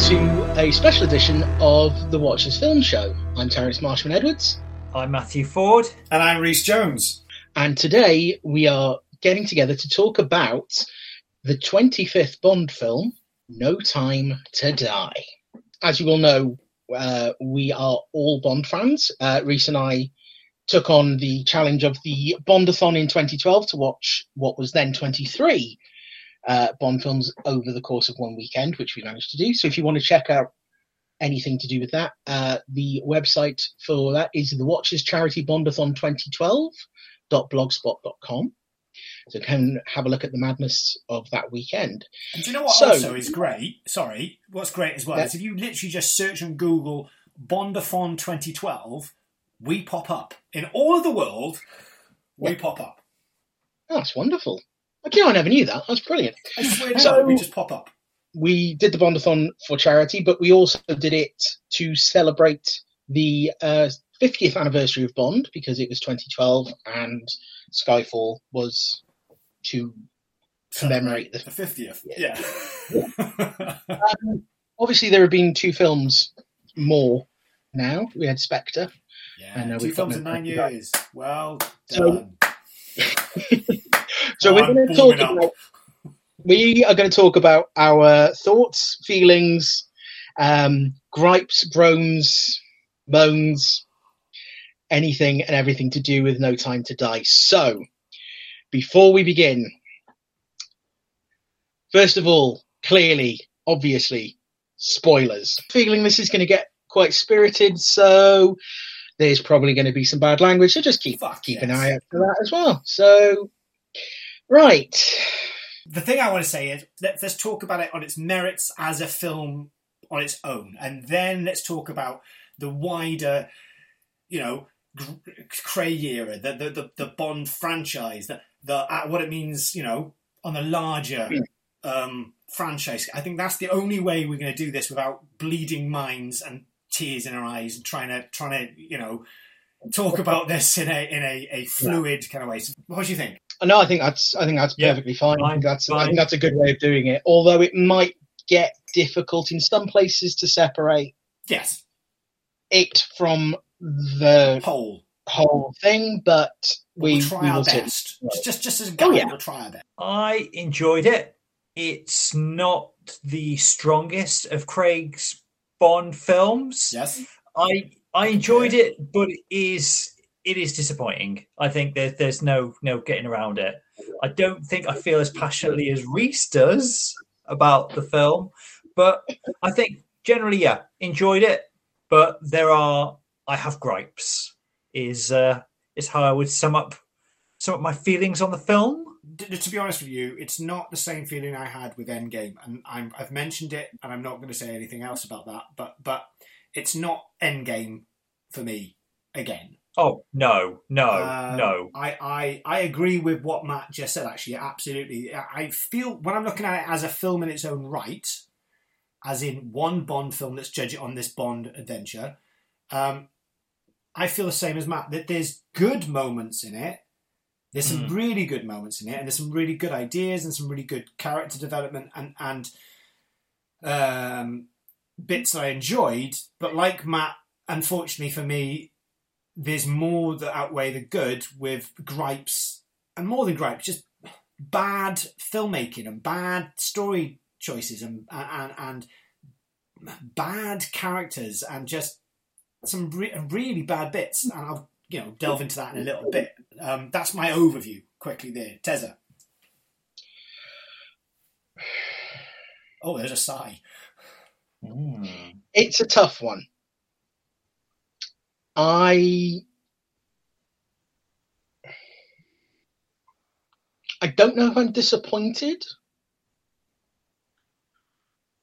welcome to a special edition of the Watchers Film Show. I'm Terence Marshman Edwards, I'm Matthew Ford. And I'm Reese Jones. and today we are getting together to talk about the 25th Bond film, No Time to Die. As you all know, uh, we are all Bond fans. Uh, Reese and I took on the challenge of the Bondathon in 2012 to watch what was then 23 uh, Bond films over the course of one weekend, which we managed to do. So if you want to check out anything to do with that, uh, the website for that is the Watchers Charity Bondathon 2012.blogspot.com. So come have a look at the madness of that weekend. And do you know what So- also is great? Sorry, what's great as well Yeah. is if you literally just search on Google Bondathon 2012, we pop up. In all of the world, we Yeah. pop up. Oh, that's wonderful. Okay, I never knew that. That's brilliant. So- we just pop up. we did the Bondathon for charity, but we also did it to celebrate the uh, 50th anniversary of Bond because it was 2012 and Skyfall was to commemorate the. The 50th. Yeah. Yeah. Um, obviously, there have been two films more now. We had Spectre. Yeah. Two we've films in nine years. Well done. So Oh, we're going to talk about. We are going to talk about our thoughts, feelings, um, gripes, groans, moans, anything and everything to do with No Time to Die. So, before we begin, first of all, clearly, obviously, spoilers. Feeling this is going to get quite spirited, so there's probably going to be some bad language. So just keep Fuck keep an eye out for that as well. So, right. the thing I want to say is let's, let's talk about it on its merits as a film on its own, and then let's talk about the wider, you know, Craig era, the the, the, the Bond franchise, the the uh, what it means, you know, on the larger um, franchise. I think that's the only way we're going to do this without bleeding minds and tears in our eyes and trying to trying to you know talk about this in a in a, a fluid kind of way. So what do you think? No, I think that's I think that's Yeah, perfectly fine. I fine, think that's I think that's a good way of doing it. Although it might get difficult in some places to separate Yes, it from the whole. whole thing, but we we'll try we our best. Just, just, just as a Oh, guide, yeah. we'll try our best. I enjoyed it. It's not the strongest of Craig's Bond films. Yes. I I enjoyed it, but it is it is disappointing. I think there's there's no no getting around it. I don't think I feel as passionately as Reese does about the film, but I think generally, yeah, enjoyed it. But there are I have gripes. Is uh is how I would sum up sum up my feelings on the film. D- to be honest with you, it's not the same feeling I had with Endgame, and I'm, I've mentioned it, and I'm not going to say anything else about that. But, but it's not Endgame for me again. Oh no, no, Um, no. I, I, I agree with what Matt just said. Actually, absolutely. I feel when I'm looking at it as a film in its own right, as in one Bond film. Let's judge it on this Bond adventure. Um, I feel the same as Matt. That there's good moments in it. There's some Mm. really good moments in it, and there's some really good ideas and some really good character development and and um, bits I enjoyed. But like Matt, unfortunately for me, there's more that outweigh the good with gripes and more than gripes, just bad filmmaking and bad story choices and and, and bad characters and just some re- really bad bits. And I'll you know delve into that in a little bit. Um, that's my overview quickly there, Teza. Oh, there's a sigh. It's a tough one. I I don't know if I'm disappointed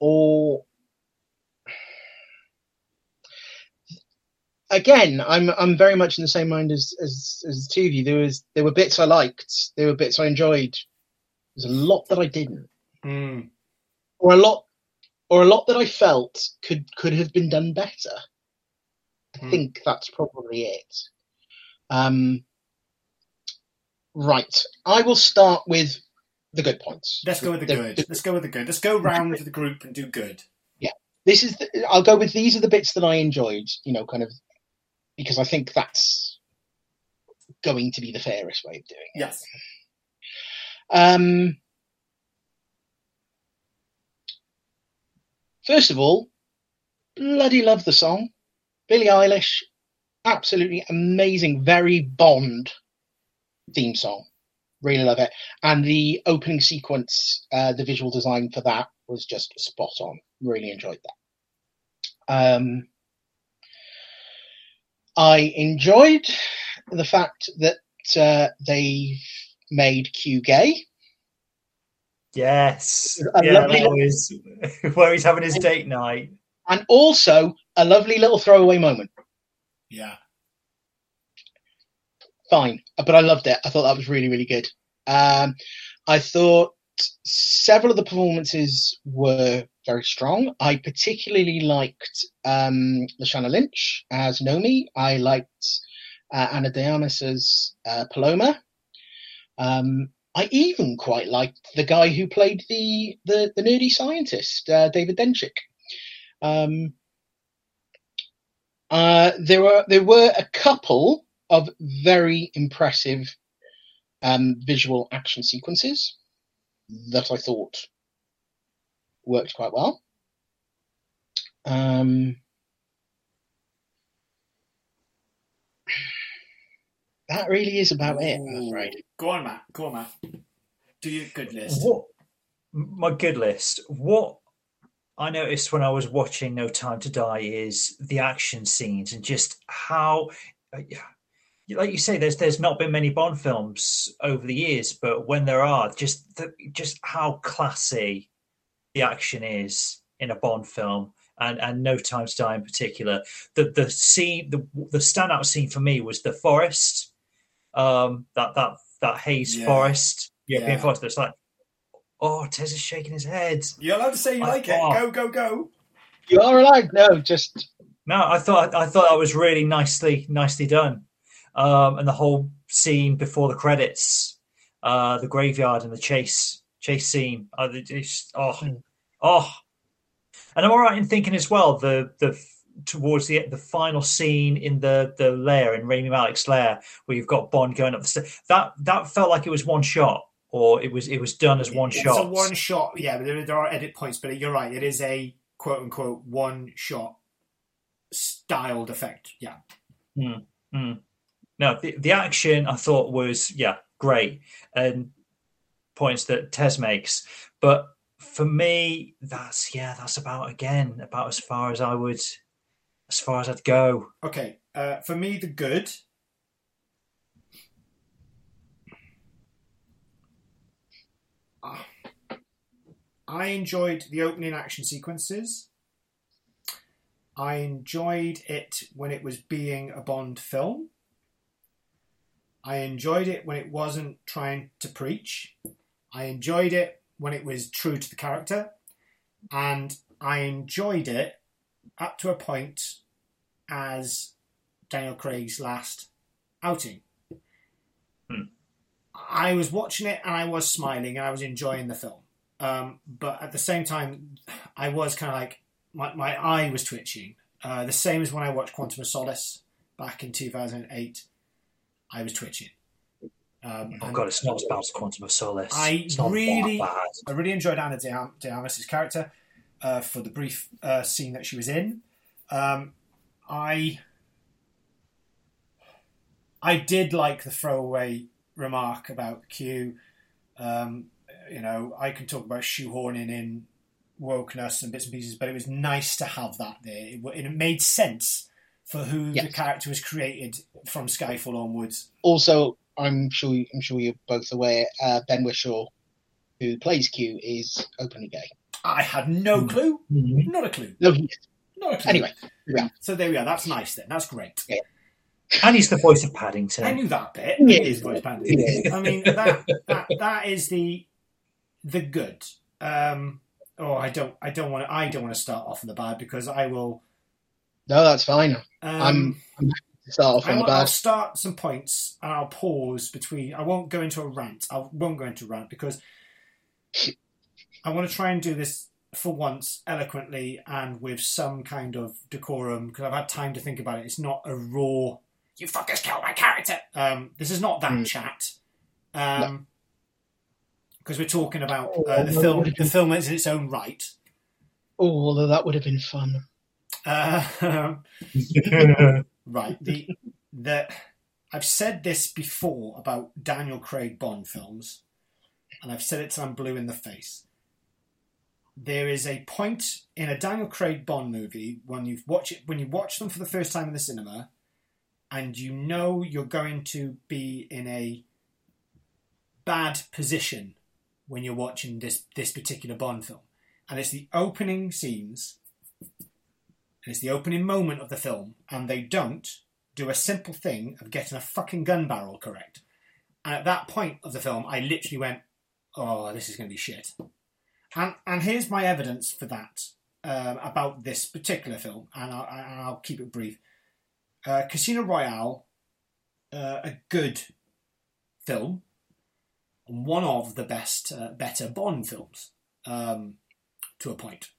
or again, I'm I'm very much in the same mind as as, as the two of you. There was there were bits I liked, there were bits I enjoyed. There's a lot that I didn't, Mm. or a lot, or a lot that I felt could could have been done better. I Hmm. think that's probably it. Um, right, I will start with the good points. Let's go with the The- good. Let's go with the good. Let's go round the group and do good. Yeah, this is the, I'll go with these are the bits that I enjoyed. You know, kind of because I think that's going to be the fairest way of doing it. Yes. Um, first of all, bloody love the song. Billie Eilish, absolutely amazing, very Bond theme song. Really love it. And the opening sequence, uh, the visual design for that was just spot on. Really enjoyed that. Um, I enjoyed the fact that uh, they made Q gay. Yes. A yeah, lovely that was where he's having his date night. and also a lovely little throwaway moment. Yeah. Fine, but I loved it. I thought that was really, really good. Um, I thought several of the performances were very strong. I particularly liked um, Lashana Lynch as Nomi. I liked uh, Ana de Armas as uh, Paloma. Um, I even quite liked the guy who played the the, the nerdy scientist, uh, David Dencik. Um, uh, there were there were a couple of very impressive um, visual action sequences that I thought worked quite well. Um, that really is about it, I'm afraid. Go on, Matt. Go on, Matt. Do your good list. What my good list? What I noticed when I was watching No Time to Die is the action scenes and just how, uh, like you say, there's there's not been many Bond films over the years, but when there are, just the, just how classy the action is in a Bond film. And, and No Time to Die in particular, the the scene, the the standout scene for me was the forest, um, that that that haze Yeah. forest, European Yeah. forest. It's like, oh, Tez is shaking his head. You're allowed to say you I- like it. oh. Go, go, go. You are allowed. No, just No, I thought I thought that was really nicely nicely done, um, and the whole scene before the credits, uh, the graveyard and the chase chase scene. Uh, just, oh, Mm. oh, and I'm all right in thinking as well the the towards the the final scene in the the lair in Rami Malek's lair where you've got Bond going up the stairs. That that felt like it was one shot, or it was it was done as one it's shot. It's a one shot. Yeah, there, there are edit points, but you're right. It is a quote unquote one shot styled effect. Yeah. Mm. No, the, the action I thought was yeah great and points that Tez makes, but for me that's yeah that's about again about as far as I would as far as I'd go. Okay. Uh, for me, the good. Ah. I enjoyed the opening action sequences. I enjoyed it when it was being a Bond film. I enjoyed it when it wasn't trying to preach. I enjoyed it when it was true to the character. And I enjoyed it up to a point as Daniel Craig's last outing. Hmm. I was watching it and I was smiling and I was enjoying the film. Um, but at the same time, I was kind of like, my, my eye was twitching. Uh, the same as when I watched Quantum of Solace back in 2008. I was twitching. Um, Oh god, it's not as bad as Quantum of Solace. I really-. I really enjoyed Ana de, Am- de Armas' character uh, for the brief uh, scene that she was in. Um, I I did like the throwaway remark about Q. Um, you know, I can talk about shoehorning in wokeness and bits and pieces, but it was nice to have that there. It, it made sense for who the character was created from Skyfall onwards. also I'm sure I'm sure you're both aware. Uh, ben Whishaw, who plays Q, is openly gay. I had no Hmm. clue, Mhm. not a clue, No, not a clue. Anyway, yeah. So there we are. That's nice then. That's great. And he's the voice of Paddington. I knew that bit. Yeah. It is voice Paddington. I mean that, that that is the the good. Um, oh, I don't I don't want to I don't want to start off on the bad because I will. no, that's fine. Um, I'm- To start off on the will, I'll bad. start some points and I'll pause between. I won't go into a rant. I won't go into a rant because I want to try and do this for once, eloquently and with some kind of decorum, because I've had time to think about it. It's not a raw, you fuckers killed my character. Um, this is not that Mm. chat. Um, because we're talking about Oh, uh, the no, film. The film is in its own right. Oh, although that would have been fun. Uh, right. The the I've said this before about Daniel Craig Bond films, and I've said it till I'm blue in the face. There is a point in a Daniel Craig Bond movie when you watch it when you watch them for the first time in the cinema, and you know you're going to be in a bad position when you're watching this this particular Bond film, and it's the opening scenes and it's the opening moment of the film, and they don't do a simple thing of getting a fucking gun barrel correct. And at that point of the film, I literally went, "Oh, this is going to be shit." And and here's my evidence for that um, about this particular film, and I'll, and I'll keep it brief. Uh, Casino Royale, uh, a good film, one of the best, uh, better Bond films, um, to a point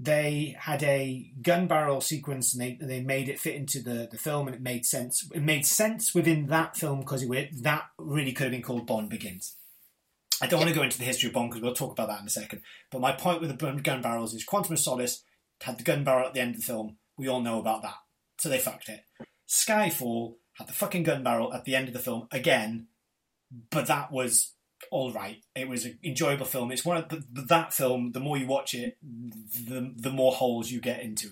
they had a gun barrel sequence and they they made it fit into the, the film and it made sense. It made sense within that film because it that really could have been called Bond Begins. I don't want to go into the history of Bond because we'll talk about that in a second. But my point with the gun gun barrels is Quantum of Solace had the gun barrel at the end of the film. We all know about that, so they fucked it. Skyfall had the fucking gun barrel at the end of the film again, but that was all right. It was an enjoyable film. It's one of the, that film. The more you watch it, the the more holes you get into.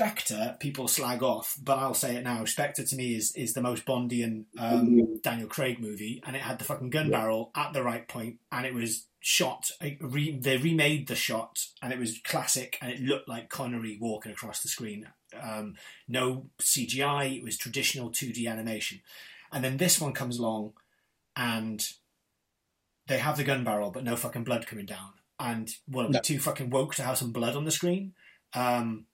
Spectre, people slag off, but I'll say it now. Spectre to me is is the most Bondian um, Daniel Craig movie, and it had the fucking gun barrel at the right point, and it was shot. it Re, they remade the shot, and it was classic, and it looked like Connery walking across the screen. Um, no CGI. It was traditional 2D animation, and then this one comes along and they have the gun barrel, but no fucking blood coming down. And well, No. too fucking woke to have some blood on the screen. Um,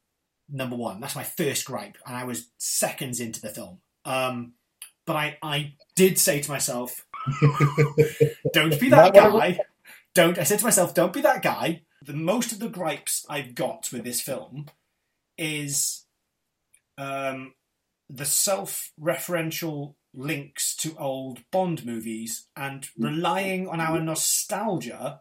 number one, that's my first gripe, and I was seconds into the film. Um, but I, I did say to myself, "Don't be that guy." Don't. I said to myself, "Don't be that guy." The most of the gripes I've got with this film is um, the self-referential links to old Bond movies and relying on our nostalgia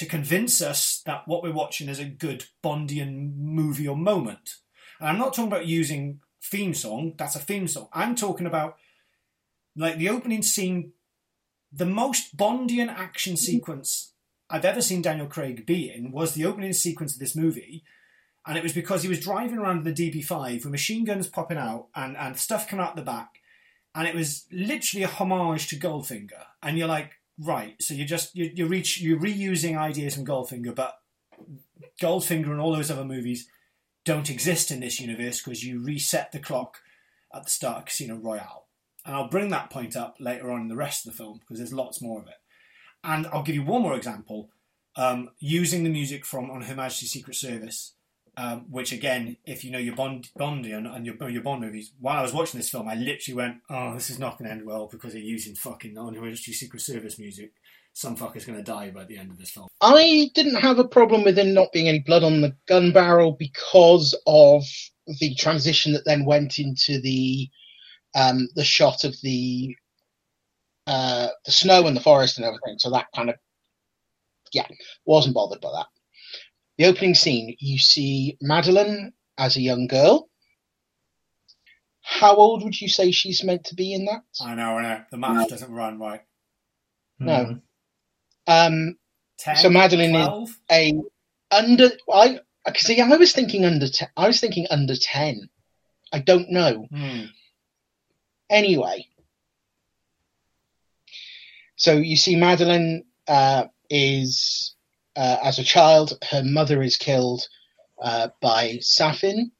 to convince us that what we're watching is a good Bondian movie or moment. And I'm not talking about using theme song, that's a theme song. I'm talking about like the opening scene, the most Bondian action mm-hmm. sequence I've ever seen Daniel Craig be in was the opening sequence of this movie. And it was because he was driving around in the DB5 with machine guns popping out and, and stuff coming out the back and it was literally a homage to Goldfinger. And you're like, right, so you're just you you reach you're reusing ideas from Goldfinger, but Goldfinger and all those other movies don't exist in this universe because you reset the clock at the start of Casino Royale. And I'll bring that point up later on in the rest of the film because there's lots more of it. And I'll give you one more example um, using the music from On Her Majesty's Secret Service um, which again, if you know your Bond Bondian and your your Bond movies, while I was watching this film, I literally went, "Oh, this is not going to end well because they're using fucking on Secret Service music. Some fucker's going to die by the end of this film." I didn't have a problem with there not being any blood on the gun barrel because of the transition that then went into the um, the shot of the uh, the snow and the forest and everything. So that kind of yeah, wasn't bothered by that. The opening scene, you see Madeline as a young girl. How old would you say she's meant to be in that? I know, I know. The math doesn't run right. No. Um, Ten. So Madeline is- a under I see. I was thinking under. Te- I was thinking under ten. I don't know. Hmm. Anyway, so you see, Madeline uh, is uh, as a child. Her mother is killed uh, by Safin,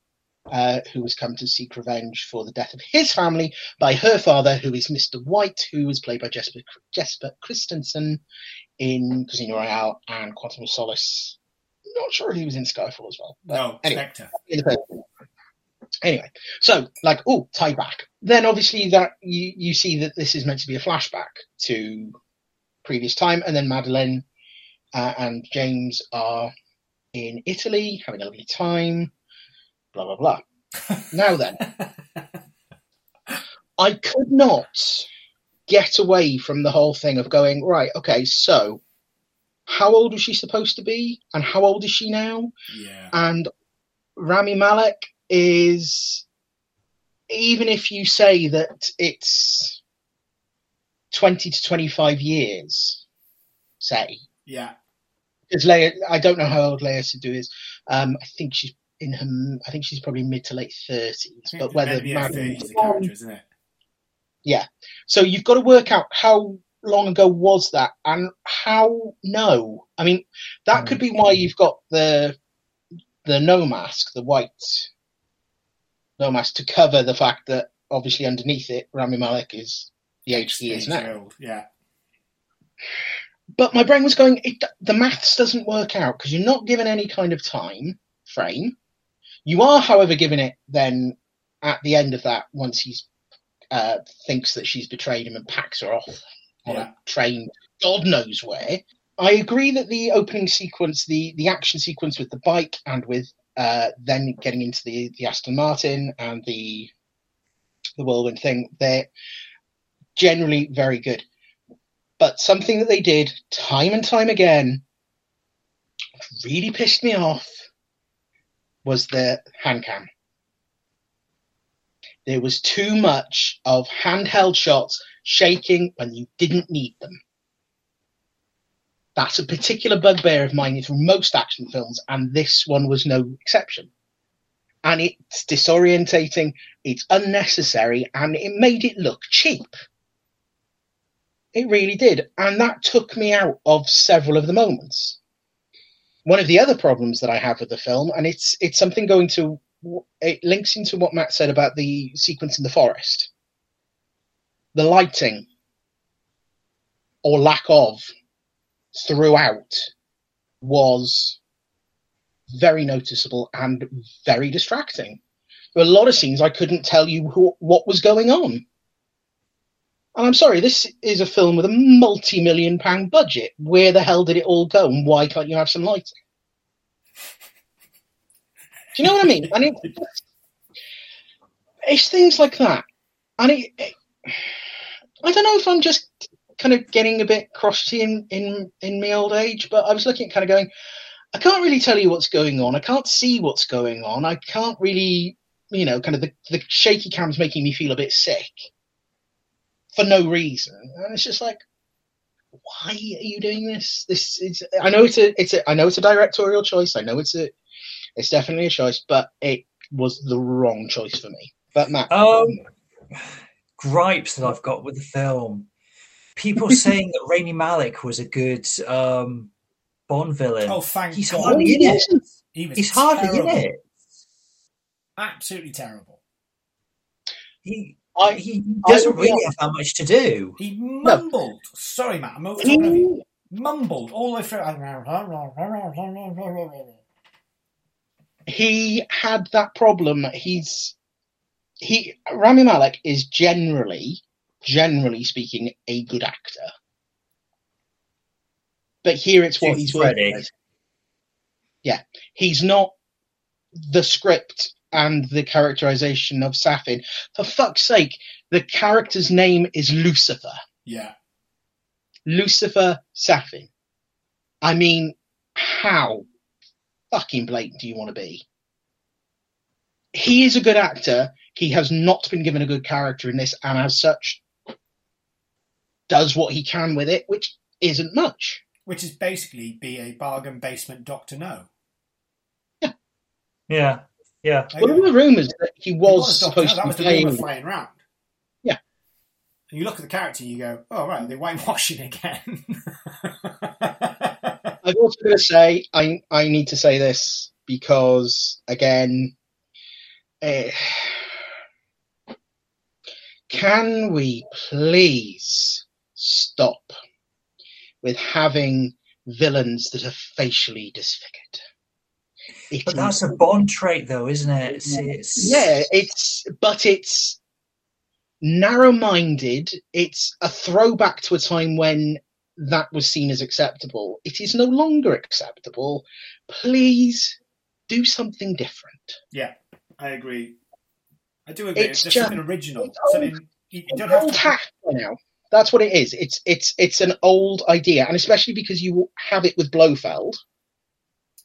uh, who has come to seek revenge for the death of his family by her father, who is Mr. White, who is played by Jesper Jesper Christensen in Casino Royale and Quantum of Solace. Not sure if he was in Skyfall as well. No, anyway Spectre. in the first one. Anyway, so like, oh, tie back. Then obviously that you you see that this is meant to be a flashback to previous time, and then Madeline uh, and James are in Italy having a lovely time. Blah blah blah. now then, I could not get away from the whole thing of going right. Okay, so how old was she supposed to be, and how old is she now? yeah. And Rami Malek is, even if you say that it's 20 to 25 years, say, Yeah. because Léa, I don't know how old Léa Seydoux is. Um, I think she's in her, I think she's probably mid to late 30s. But whether Maybe yeah, Madeline- 30 is the character, isn't it? So you've got to work out how long ago was that and how no. I mean, that could be why you've got the the no mask, the white no mask to cover the fact that obviously underneath it, Rami Malek is the age he is now. Old. Yeah. But my brain was going, it, the maths doesn't work out because you're not given any kind of time frame. You are, however, given it then at the end of that once he's uh, thinks that she's betrayed him and packs her off on Yeah. a train, God knows where. I agree that the opening sequence, the the action sequence with the bike and with uh, then getting into the the Aston Martin and the the whirlwind thing, they're generally very good. But something that they did time and time again really pissed me off was the hand cam. There was too much of handheld shots shaking when you didn't need them. That's a particular bugbear of mine through most action films, and this one was no exception. And it's disorientating, it's unnecessary, and it made it look cheap. It really did. And that took me out of several of the moments. One of the other problems that I have with the film, and it's it's something going to it links into what Matt said about the sequence in the forest. The lighting or lack of throughout was very noticeable and very distracting. There were a lot of scenes I couldn't tell you who, what was going on. And I'm sorry, this is a film with a multi million pound budget. Where the hell did it all go? And why can't you have some lighting? Do you know what I mean? And it, it's things like that. And it, it, I don't know if I'm just kind of getting a bit crotchety in, in, in my old age, but I was looking at kind of going, I can't really tell you what's going on. I can't see what's going on. I can't really, you know, kind of the, the shaky cam's making me feel a bit sick for no reason. And it's just like, why are you doing this? This is, I know it's a, it's a, I know it's a directorial choice. I know it's a, it's definitely a choice, but it was the wrong choice for me. But Matt, Um, gripes that I've got with the film. People saying that Rami Malek was a good um, Bond villain. Oh, thank He's God. hardly in it. He was He's hardly in it. Absolutely terrible. He I, he doesn't be really have that much to do. He mumbled. Sorry, Matt. I'm over over you. Mumbled all the way through. he had that problem. He's he Rami Malek is generally, generally speaking, a good actor. But here it's what Too he's working with. Yeah, he's not the script and the characterization of Safin. For fuck's sake, the character's name is Lucifer. Yeah. Lucifer Safin. I mean, how fucking blatant do you want to be? He is a good actor. He has not been given a good character in this, and as such, does what he can with it, which isn't much. Which is basically be a bargain basement Doctor No. Yeah, yeah. There Well, you there were rumours that he He was supposed to was be the playing. flying around. Yeah. And you look at the character and you go, oh, right, they're whitewashing again. I'm also going to say I I need to say this because again, eh, can we please stop with having villains that are facially disfigured? It But that's a Bond trait, though, isn't it? It's, it's yeah, it's but it's narrow-minded. It's a throwback to a time when that was seen as acceptable. It is no longer acceptable. Please do something different. Yeah, I agree. I do agree. It's It's just, just- something original. it's old. Something you you don't have to. now. That's what it is. It's it's it's an old idea, and especially because you have it with Blofeld.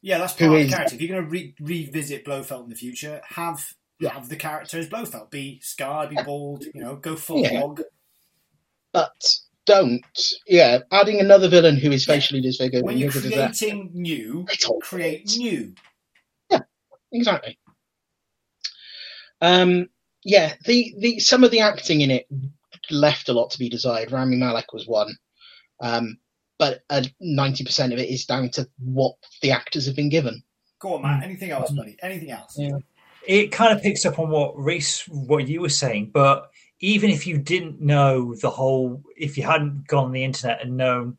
Yeah, that's part of the character. If you're going to re- revisit Blofeld in the future, have Yeah. have the character as Blofeld. Be scarred, be bald. You know, go full Yeah. hog. But don't, yeah, adding another villain who is Yeah. facially disfigured. When you're creating new, create great. new. exactly. Um, yeah, the, the some of the acting in it left a lot to be desired. Rami Malek was one, um, but uh, ninety percent of it is down to what the actors have been given. Go on, Matt. Mm. Anything else, buddy? Anything else? Yeah. it kind of picks up on what Reese, what you were saying, but even if you didn't know the whole, if you hadn't gone on the internet and known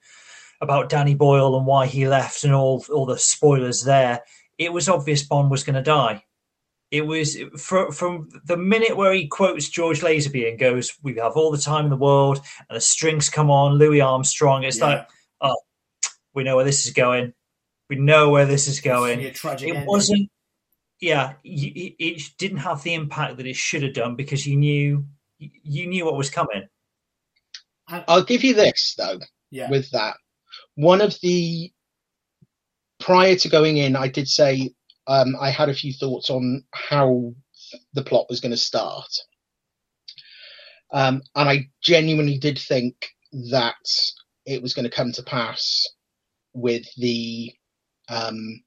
about Danny Boyle and why he left and all all the spoilers there, it was obvious Bond was going to die. It was fr from the minute where he quotes George Lazenby and goes, "We have all the time in the world," and the strings come on, Louis Armstrong. It's Yeah. like we know where this is going. We know where this is gonna going a tragic it ending. wasn't yeah it, it didn't have the impact that it should have done because you knew you knew what was coming I'll give you this though. Yeah. with that. One of the prior to going in, I did say um, I had a few thoughts on how the plot was going to start, um, and I genuinely did think that it was going to come to pass with the um,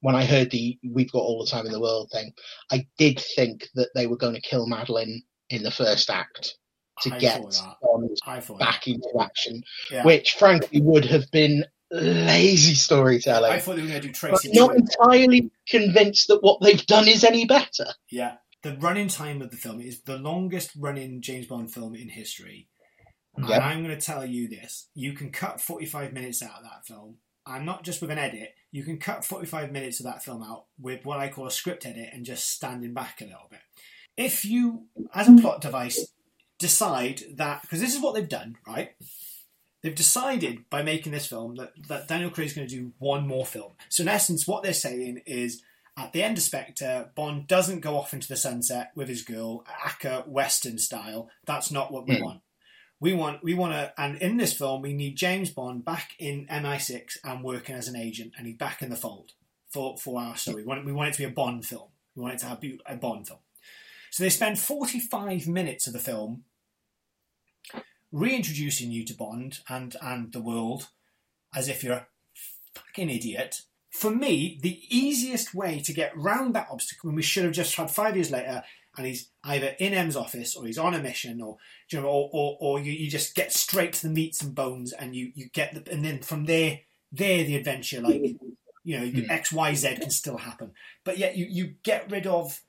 when I heard the "We've got all the time in the world" thing. I did think that they were going to kill Madeline in the first act to I get thought that. Back into action. Yeah. which frankly would have been lazy storytelling. I thought they were going to do Tracy. not entirely convinced that what they've done is any better. Yeah. The running time of the film is the longest running James Bond film in history. And I'm going to tell you this. You can cut 45 minutes out of that film. And not just with an edit. You can cut 45 minutes of that film out with what I call a script edit and just standing back a little bit. If you, as a plot device, decide that, because this is what they've done, right? They've decided by making this film that, that Daniel Craig is going to do one more film. So, in essence, what they're saying is at the end of Spectre, Bond doesn't go off into the sunset with his girl, Aka Western style. That's not what we Hmm. want. We want, we want to, and in this film, we need James Bond back in MI6 and working as an agent, and he's back in the fold for, for our story. We want, we want it to be a Bond film. We want it to have a Bond film. So they spend 45 minutes of the film reintroducing you to Bond and, and the world as if you're a fucking idiot. For me, the easiest way to get round that obstacle when we should have just had five years later and he's either in M's office or he's on a mission or you know, or, or, or you, you just get straight to the meats and bones and you, you get the and then from there there the adventure like you know Hmm. X Y Z can still happen. But yet you, you get rid of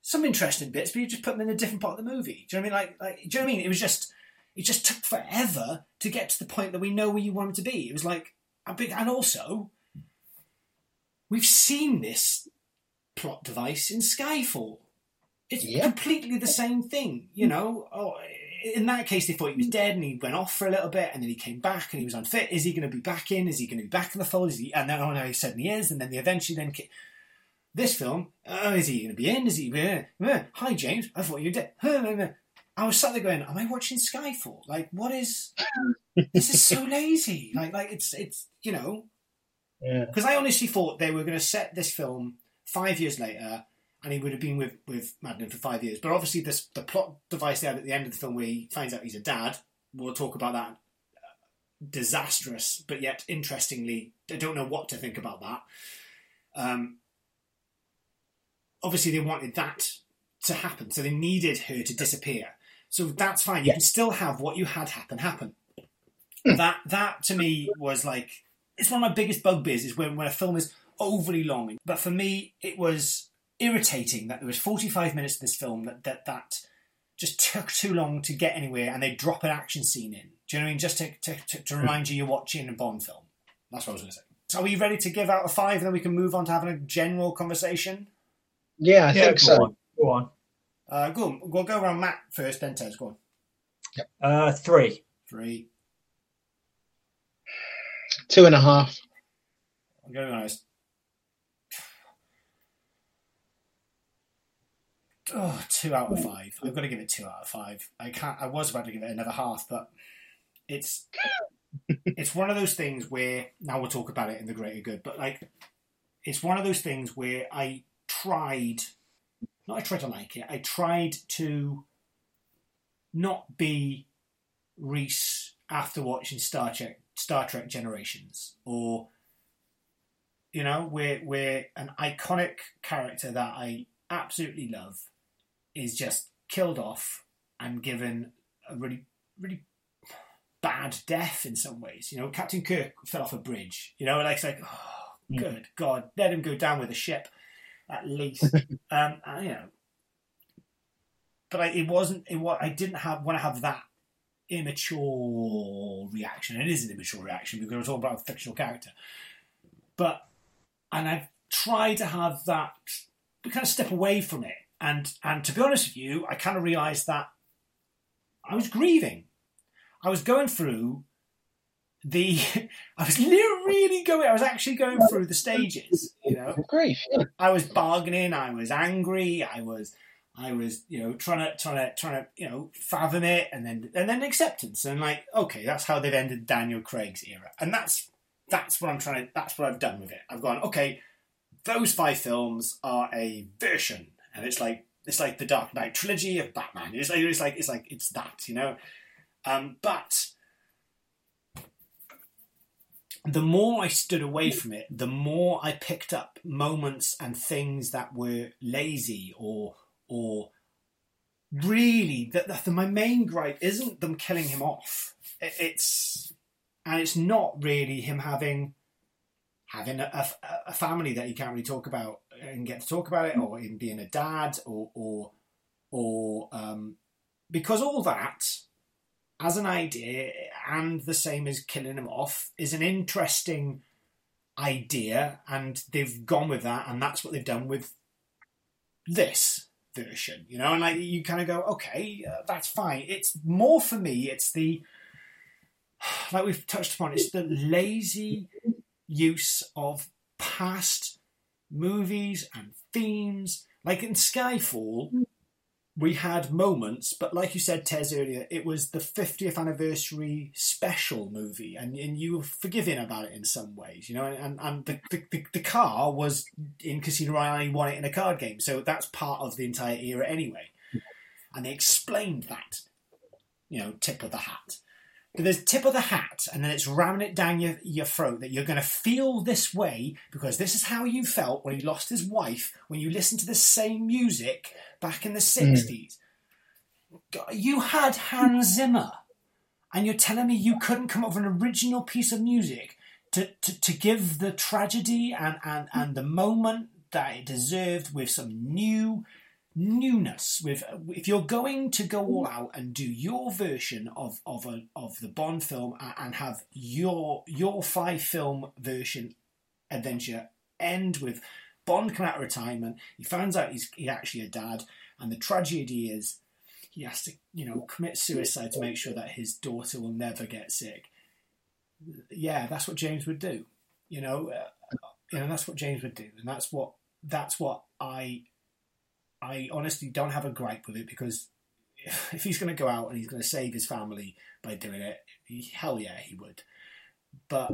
some interesting bits but you just put them in a different part of the movie. Do you know what I mean? Like, like do you know what I mean? It was just it just took forever to get to the point that we know where you want it to be. It was like a big and also we've seen this plot device in Skyfall it's Yeah. completely the same thing, you know. Oh, in that case, they thought he was dead, and he went off for a little bit, and then he came back, and he was unfit. Is he going to be back in? Is he going to be back in the fold? Is he? And then oh no, he suddenly is, and then they eventually then. This film, oh, is he going to be in? Is he? Uh, uh, hi, James. I thought you were dead. Uh. I was sat there going, "Am I watching Skyfall? Like, what is? this is so lazy. Like, like it's it's you know." Yeah. Because I honestly thought they were going to set this film five years later, and he would have been with with Madeline for five years. But obviously, this the plot device there at the end of the film where he finds out he's a dad. We'll talk about that. Disastrous, but yet interestingly, I don't know what to think about that. Um, obviously, they wanted that to happen, so they needed her to disappear. So that's fine. You Yeah. can still have what you had happen happen. that that to me was like it's one of my biggest bugbears is when, when a film is overly long. But for me, it was irritating that there was 45 minutes of this film that that, that just took too long to get anywhere and they drop an action scene in. Do you know what I mean? Just to, to, to, to remind you you're watching a Bond film. That's what I was going to say. So are we ready to give out a five and then we can move on to having a general conversation? Yeah, I yeah, think go so. on. Go on. Uh, go on. We'll go around Matt first, then Tez. Go on. Uh, three. Three. Two and a half. I'm going to be honest. Oh, two out of five. I've got to give it two out of five. I can't. I was about to give it another half, but it's it's one of those things where now we'll talk about it in the greater good. But like, it's one of those things where I tried. Not I tried to like it. I tried to not be Reese after watching Star Trek Star Trek Generations or you know we're we're an iconic character that I absolutely love is just killed off and given a really really bad death in some ways. You know, Captain Kirk fell off a bridge. You know, and like it's like oh, good God, let him go down with a ship at least. um, and, you know, but I, it wasn't. It what I didn't have want to have that immature reaction. It is an immature reaction because we're talking about a fictional character. But and I've tried to have that kind of step away from it. And and to be honest with you, I kind of realised that I was grieving. I was going through the I was really going I was actually going through the stages, you know. Grief. Yeah. I was bargaining, I was angry, I was I was, you know, trying to trying to trying to, you know, fathom it and then and then acceptance and like, okay, that's how they've ended Daniel Craig's era. And that's that's what I'm trying to that's what I've done with it. I've gone, okay, those five films are a version. And it's like it's like the Dark Knight trilogy of Batman. It's like it's like it's like it's that, you know. Um, but the more I stood away from it, the more I picked up moments and things that were lazy or or really that, my main gripe isn't them killing him off. It's and it's not really him having having a, a, a, family that he can't really talk about and get to talk about it, or him being a dad, or or or um, because all that as an idea and the same as killing him off is an interesting idea, and they've gone with that, and that's what they've done with this version, you know, and like you kind of go, okay, uh, that's fine. It's more for me. It's the like we've touched upon. It's the lazy use of past movies and themes. Like in Skyfall, we had moments, but like you said, Tez earlier, it was the 50th anniversary special movie, and, and you were forgiving about it in some ways, you know. And, and the, the, the car was in Casino Royale, won it in a card game, so that's part of the entire era anyway. And they explained that, you know, tip of the hat. There's tip of the hat, and then it's ramming it down your, your throat that you're going to feel this way because this is how you felt when he lost his wife, when you listened to the same music back in the 60s. Mm. You had Hans Zimmer, and you're telling me you couldn't come up with an original piece of music to, to, to give the tragedy and, and, and the moment that it deserved with some new newness with if you're going to go all out and do your version of of a, of the Bond film and have your your five film version adventure end with Bond coming out of retirement he finds out he's, he's actually a dad and the tragedy is he has to you know commit suicide to make sure that his daughter will never get sick. Yeah that's what James would do you know uh, you know that's what James would do and that's what that's what I I honestly don't have a gripe with it because if he's going to go out and he's going to save his family by doing it, he, hell yeah, he would. But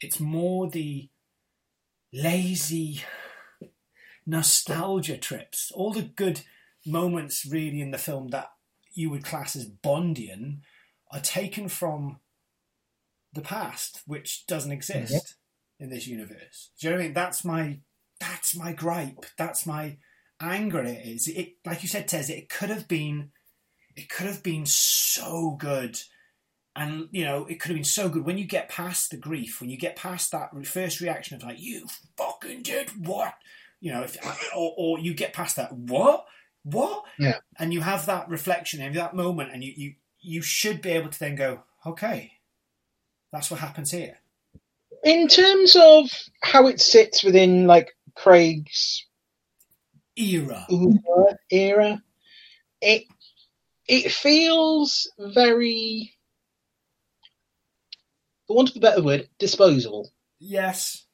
it's more the lazy nostalgia trips, all the good moments really in the film that you would class as Bondian are taken from the past, which doesn't exist in this universe. Do you know what I mean? That's my that's my gripe. That's my anger it is. It, like you said, Tez, it could have been, it could have been so good, and you know, it could have been so good. When you get past the grief, when you get past that first reaction of like, "You fucking did what," you know, if, or, or you get past that, "What, what," yeah, and you have that reflection and that moment, and you you you should be able to then go, "Okay, that's what happens here." In terms of how it sits within like Craig's era. Era. It it feels very for want of a better word, disposable. Yes.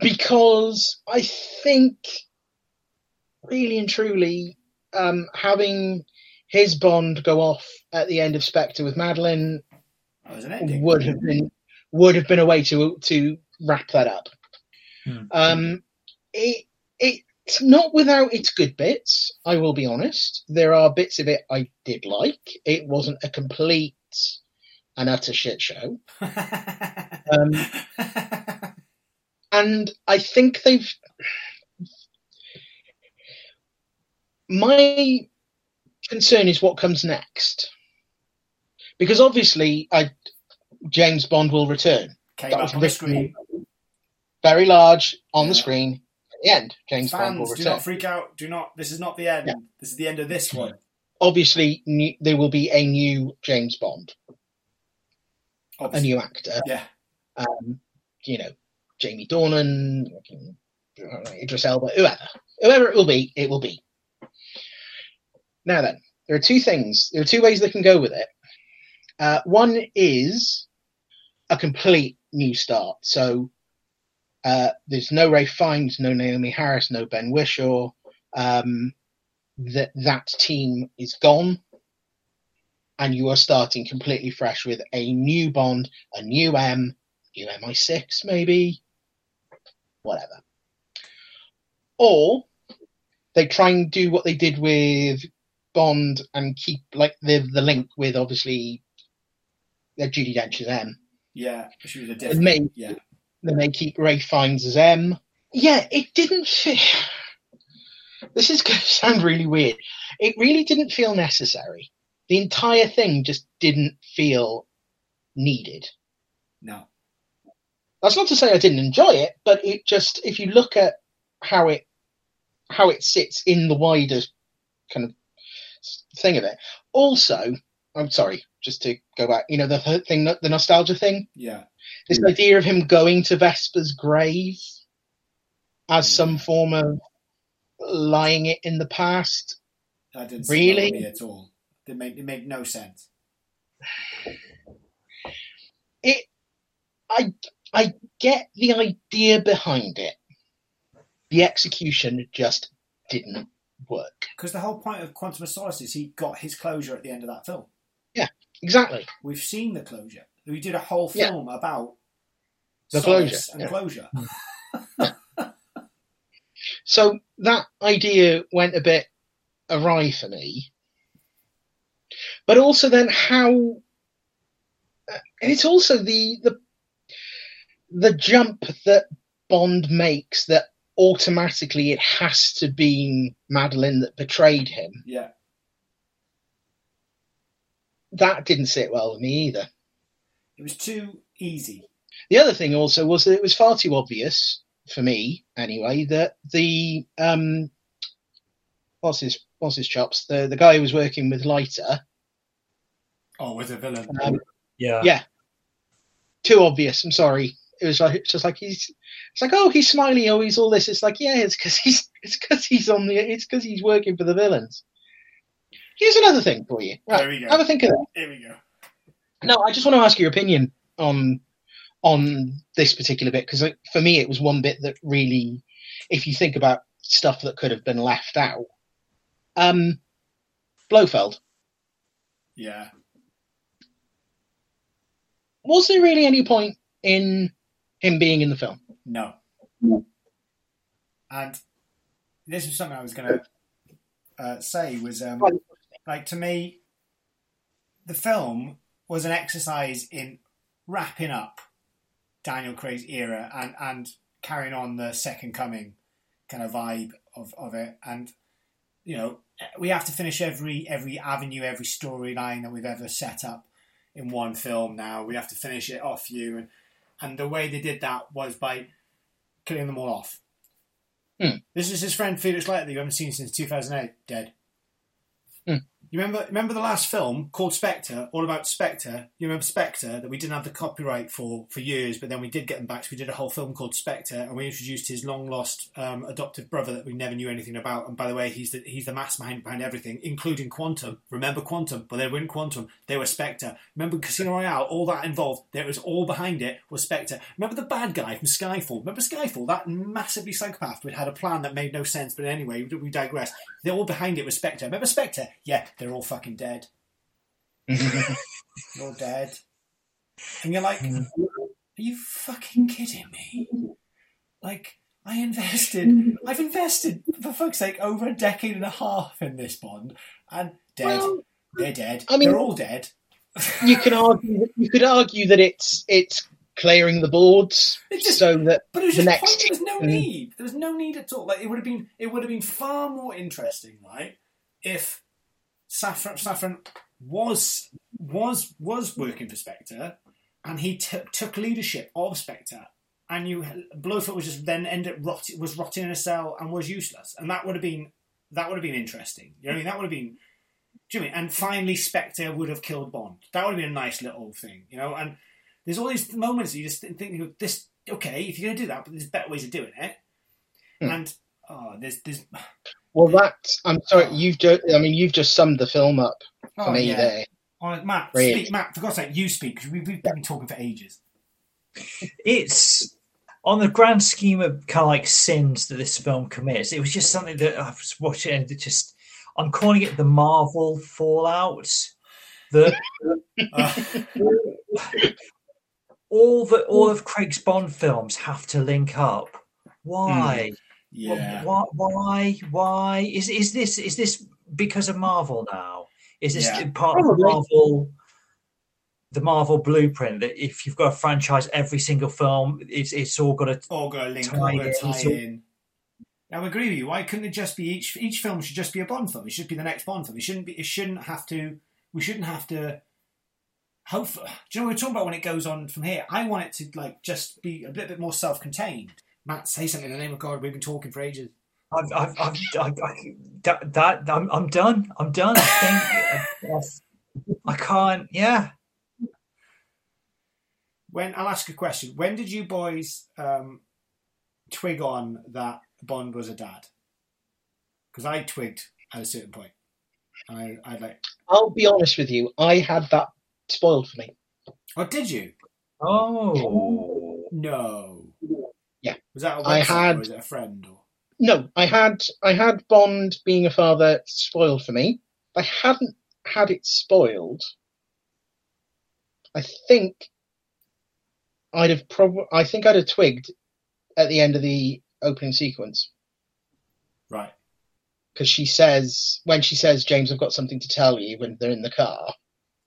Because I think, really and truly, um, having his bond go off at the end of Spectre with Madeleine That was an ending. would have been would have been a way to to wrap that up. Hmm. Um, it it's not without its good bits. I will be honest. There are bits of it I did like. It wasn't a complete and utter shit show. Um, and I think they've. My concern is what comes next, because obviously, I James Bond will return. Came That was on the screen. very large on the Yeah. screen. At the end, James Bond will Fans, do return. not freak out. Do not. This is not the end. Yeah. This is the end of this one. Obviously, new, there will be a new James Bond, a new actor. Yeah. um, you know, Jamie Dornan, Idris Elba, whoever, whoever it will be, it will be. Now then, there are two things. There are two ways they can go with it. Uh, one is a complete new start. So uh, there's no Ralph Fiennes, no Naomie Harris, no Ben Whishaw. Um, that that team is gone, and you are starting completely fresh with a new Bond, a new M, new MI6 maybe, whatever. Or they try and do what they did with Bond and keep like the the link with obviously uh, Judi Dench's M. Yeah. She was a different. may Yeah. Then they keep Ralph Fiennes as M. Yeah, it didn't fit. This is going to sound really weird. It really didn't feel necessary. The entire thing just didn't feel needed. No. That's not to say I didn't enjoy it, but it just if you look at how it how it sits in the wider kind of thing of it. Also, I'm sorry, just to go back, you know the thing, the nostalgia thing. Yeah. This idea of him going to Vesper's grave as Yeah. some form of lying it in the past. That didn't Really? at all. It made it made no sense. It, I, I get the idea behind it. The execution just didn't work. Because the whole point of Quantum of Solace is he got his closure at the end of that film. Exactly. We've seen the closure. We did a whole Yeah. film about The closure, and yeah. closure. So that idea went a bit awry for me. But also then how and it's also the the the jump that Bond makes that automatically it has to be Madeleine that betrayed him. Yeah. That didn't sit well with me either. It was too easy. The other thing also was that it was far too obvious for me, anyway, that the um, what's his what's his chops? The the guy who was working with Leiter. Oh, with a villain. um, Yeah. Yeah. too obvious. I'm sorry. It was like it's just like he's it's like oh he's smiling oh he's all this. It's like yeah it's because he's it's because he's on the it's because he's working for the villains. Here's another thing for you. Right, There we go. have a think of that. Here we go. No, I just want to ask your opinion on on this particular bit because like, for me it was one bit that really, if you think about stuff that could have been left out, um, Blofeld. Yeah. Was there really any point in him being in the film? No. And this was something I was going to uh, say was um, like to me, the film was an exercise in wrapping up Daniel Craig's era and and carrying on the second coming kind of vibe of, of it. And you know, we have to finish every every avenue, every storyline that we've ever set up in one film. Now we have to finish it off you, and and the way they did that was by killing them all off. Hmm. This is his friend Felix Leiter that you haven't seen since 2008, dead. Hmm. You remember remember the last film called Spectre, all about Spectre. You remember Spectre that we didn't have the copyright for for years, but then we did get them back. So we did a whole film called Spectre, and we introduced his long lost um, adoptive brother that we never knew anything about. And by the way, he's the he's the mastermind behind everything, including Quantum. Remember Quantum? But they weren't Quantum; they were Spectre. Remember Casino Royale? All that involved, there was all behind it was Spectre. Remember the bad guy from Skyfall? Remember Skyfall? That massively psychopath. We had a plan that made no sense, but anyway, we digress. They're all behind it was Spectre. Remember Spectre? Yeah, they're all fucking dead. they're all dead. And you're like, hmm. are you fucking kidding me? Like, I invested, I've invested, for fuck's sake, over a decade and a half in this Bond, and dead. Well, they're dead. I mean- they're all dead. you can argue you could argue that it's it's clearing the boards It's just- so that But it was the next point, there was no need. There was no need at all. Like it would have been, it would have been far more interesting, right, if Safin, Safin was was was working for Spectre, and he took took leadership of Spectre, and you Blofeld was just then ended up rot, was rotting in a cell and was useless, and that would have been that would have been interesting. You know what I mean? That would have been. Do you know I mean? And finally, Spectre would have killed Bond. That would have been a nice little thing, you know. And there's all these moments that you just think, this okay if you're going to do that, but there's better ways of doing it. Hmm. And oh, there's there's well that I'm sorry you've just I mean you've just summed the film up for oh, me yeah. there. Oh, Matt, Really? speak, Matt. For God's sake, you speak because we've, we've been talking for ages. it's on the grand scheme of kind of like sins that this film commits. It was just something that I was watching and it just I'm calling it the Marvel fallout. That Uh, all the all of Craig's Bond films have to link up. Why? Yeah, Why? Why? Why is is this is this because of Marvel now? Is this Yeah. part of the Marvel? The Marvel blueprint that if you've got a franchise, every single film, it's it's all got to all got to link, Tie all got to tie so- in. I agree with you. Why couldn't it just be each each film should just be a Bond film? It should be the next Bond film. It shouldn't be. It shouldn't have to. We shouldn't have to. Hope. Do you know what we're talking about when it goes on from here? I want it to like just be a bit, bit more self-contained. Matt, say something in the name of God. We've been talking for ages. I've, I've, I've, I, I, that, that I'm, I'm done. I'm done. I think I can't. Yeah. When I'll ask a question. When did you boys um, twig on that Bond was a dad? Because I twigged at a certain point. And I, I like. I'll be honest with you, I had that spoiled for me. Oh, did you? Oh. No. Was that a I had- or was it a friend? Or No, I had I had Bond being a father spoiled for me. I hadn't had it spoiled. I think I'd have probably I think I'd have twigged at the end of the opening sequence right? because she says when she says James I've got something to tell you when they're in the car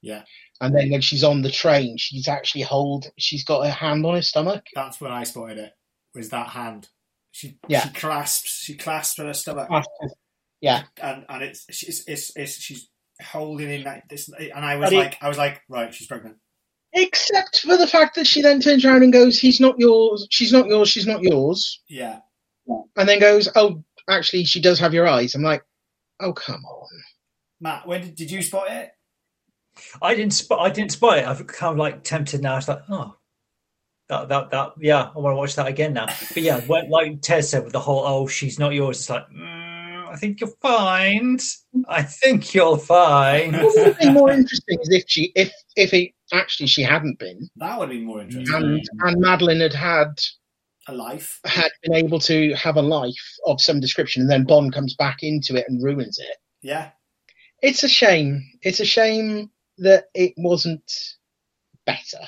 Yeah. and then when she's on the train she's actually hold she's got her hand on his stomach That's when I spotted it. Was that hand? She Yeah. she clasps she clasps her stomach yeah and and it's she's it's, it's she's holding in like this and I was But it- like I was like right she's pregnant. except for the fact that she then turns around and goes he's not yours she's not yours she's not yours Yeah. and then goes, "Oh, actually, she does have your eyes." I'm like, "Oh, come on." Matt, when did, did you spot it? I didn't spot. I didn't spot it. I've kind of like tempted now. It's like, oh, that that that. Yeah, I want to watch that again now. But yeah, when, like Ted said with the whole, oh, she's not yours. It's like, mm, I think you'll find. I think you'll find. What would have been more interesting is if she, if if it actually she hadn't been, That would be more interesting. and and Madeleine had had A life. had been able to have a life of some description, and then Bond comes back into it and ruins it. Yeah. It's a shame. It's a shame that it wasn't better.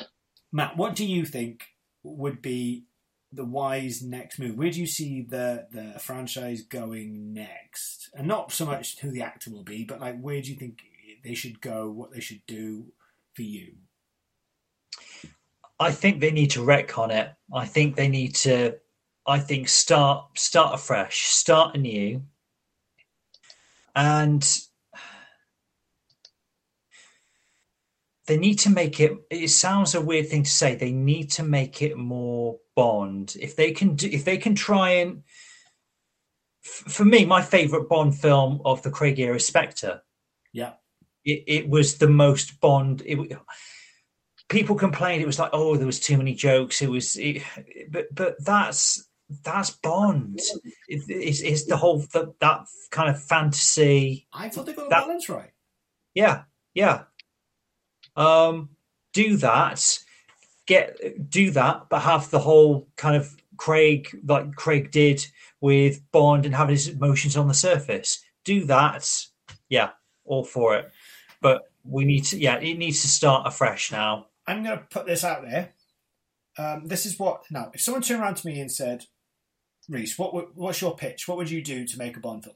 Matt, what do you think would be the wise next move? Where do you see the the franchise going next? And not so much who the actor will be, but like where do you think they should go? What they should do for you? I think they need to retcon it. I think they need to. I think start start afresh, start anew, and they need to make it. It sounds a weird thing to say. They need to make it more Bond. If they can do, if they can try and. f- For me, my favorite Bond film of the Craig era is Spectre. Yeah. it, it was the most Bond. It, people complained it was like, oh, there was too many jokes. It was, it, but but that's that's Bond. It, it's, it's the whole the, that kind of fantasy. I thought they got the That- balance right. Yeah, yeah. Um, do that. Get do that, but have the whole kind of Craig like Craig did with Bond and having his emotions on the surface. Do that. Yeah, all for it. But we need to. Yeah, it needs to start afresh now. I'm going to put this out there. Um, this is what now. If someone turned around to me and said, "Reese, what what's your pitch? What would you do to make a Bond film?"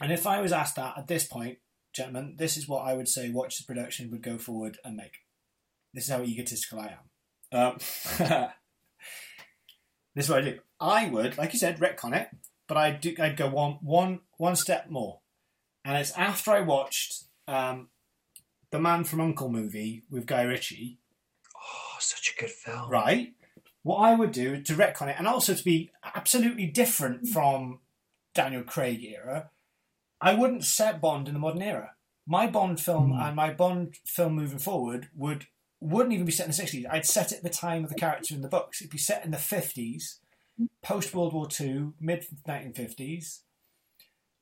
And if I was asked that at this point, gentlemen, this is what I would say. Watch the production would go forward and make. This is how egotistical I am. Um, this is what I do. I would, like you said, retcon it, but I'd do, I'd go one one one step more, and it's after I watched um, the Man from Uncle movie with Guy Ritchie. Oh, such a good film. right? What I would do to retcon it, and also to be absolutely different from Daniel Craig era, I wouldn't set Bond in the modern era. My Bond film Hmm. and my Bond film moving forward would wouldn't even be set in the sixties. I'd set it at the time of the character in the books. It'd be set in the fifties, post World War Two, mid nineteen fifties,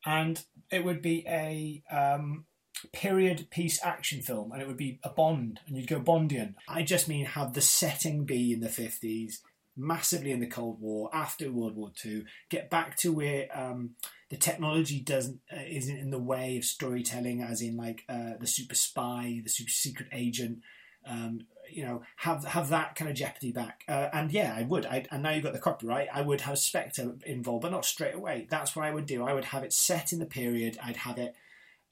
and it would be a um, period piece action film and it would be a Bond and you'd go Bondian. I just mean have the setting be in the 50s, massively in the Cold War, after World War II, get back to where um, the technology doesn't uh, isn't in the way of storytelling, as in like uh, the super spy, the super secret agent. Um, you know, have have that kind of jeopardy back, uh, and yeah, I would. I, and now you've got the copyright. I would have Spectre involved, but not straight away. That's what I would do. I would have it set in the period. I'd have it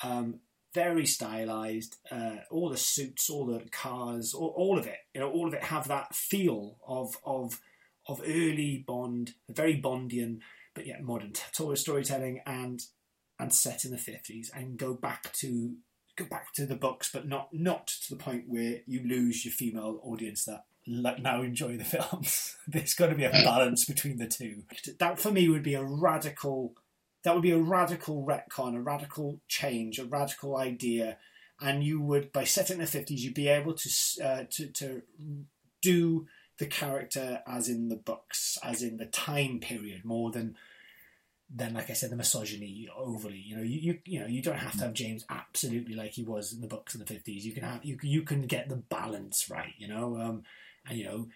um, very stylized. Uh, all the suits, all the cars, all, all of it. You know, all of it have that feel of of of early Bond, very Bondian, but yet modern t- storytelling, and and set in the fifties, and go back to go back to the books, but not not to the point where you lose your female audience that like now enjoy the films. There's got to be a balance between the two. That for me would be a radical that would be a radical retcon, a radical change, a radical idea, and you would, by setting the fifties, you'd be able to uh, to to do the character as in the books, as in the time period, more than than like I said, the misogyny overly. You know, you, you you know you don't have to have James absolutely like he was in the books in the fifties. You can have you you can get the balance right. You know, um, and you know,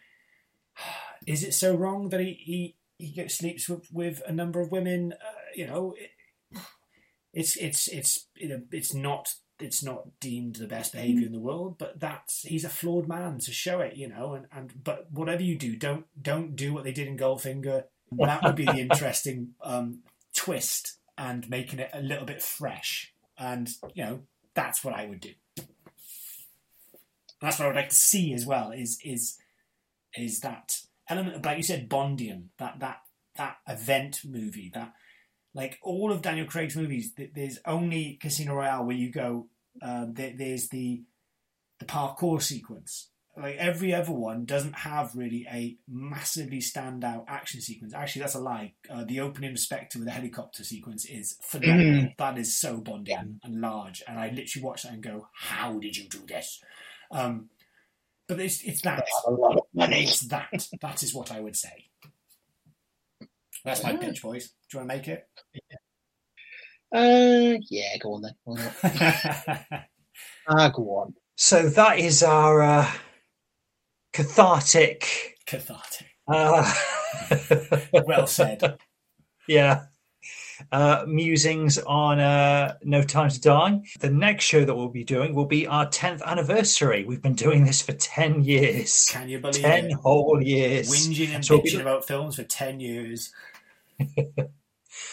is it so wrong that he he he gets, sleeps with, with a number of women? Uh, you know, it, it's it's it's you know, it's not it's not deemed the best behavior in the world, but that's he's a flawed man to show it. You know, and and but whatever you do, don't don't do what they did in Goldfinger. That would be the interesting um, twist and making it a little bit fresh. And you know, that's what I would do. That's what I would like to see as well. Is is is that element of, like you said, Bondian, that that that event movie, that like all of Daniel Craig's movies. th- There's only Casino Royale where you go. Uh, there, there's the the parkour sequence. Like every other one doesn't have really a massively standout action sequence. Actually, that's a lie. Uh, the opening Spectre with the helicopter sequence is phenomenal. That is so Bondian and large, and I literally watch that and go, "How did you do this?" Um, but it's it's that. a lot of money. It's that. That is what I would say. That's my pitch, boys. Do you want to make it? Uh, yeah, go on then. Why not? Ah, go on. So that is our uh, cathartic. Cathartic. Uh, Well said. yeah. Uh, musings on uh, No Time to Die. The next show that we'll be doing will be our 10th anniversary. We've been doing this for 10 years. Can you believe 10 it? whole years. Whinging and So we'll be- bitching about films for ten years.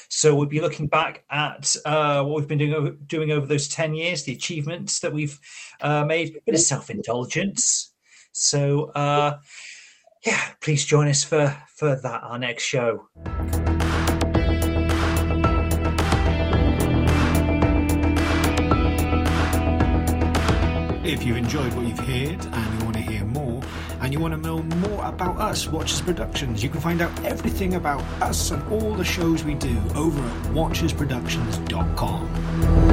So we'll be looking back at uh, what we've been doing over, doing over those 10 years, the achievements that we've uh, made, a bit of self indulgence. So, uh, yeah, please join us for, for that, our next show. If you enjoyed what you've heard and you want to know more about us, Watchers Productions, you can find out everything about us and all the shows we do over at watchersproductions.com.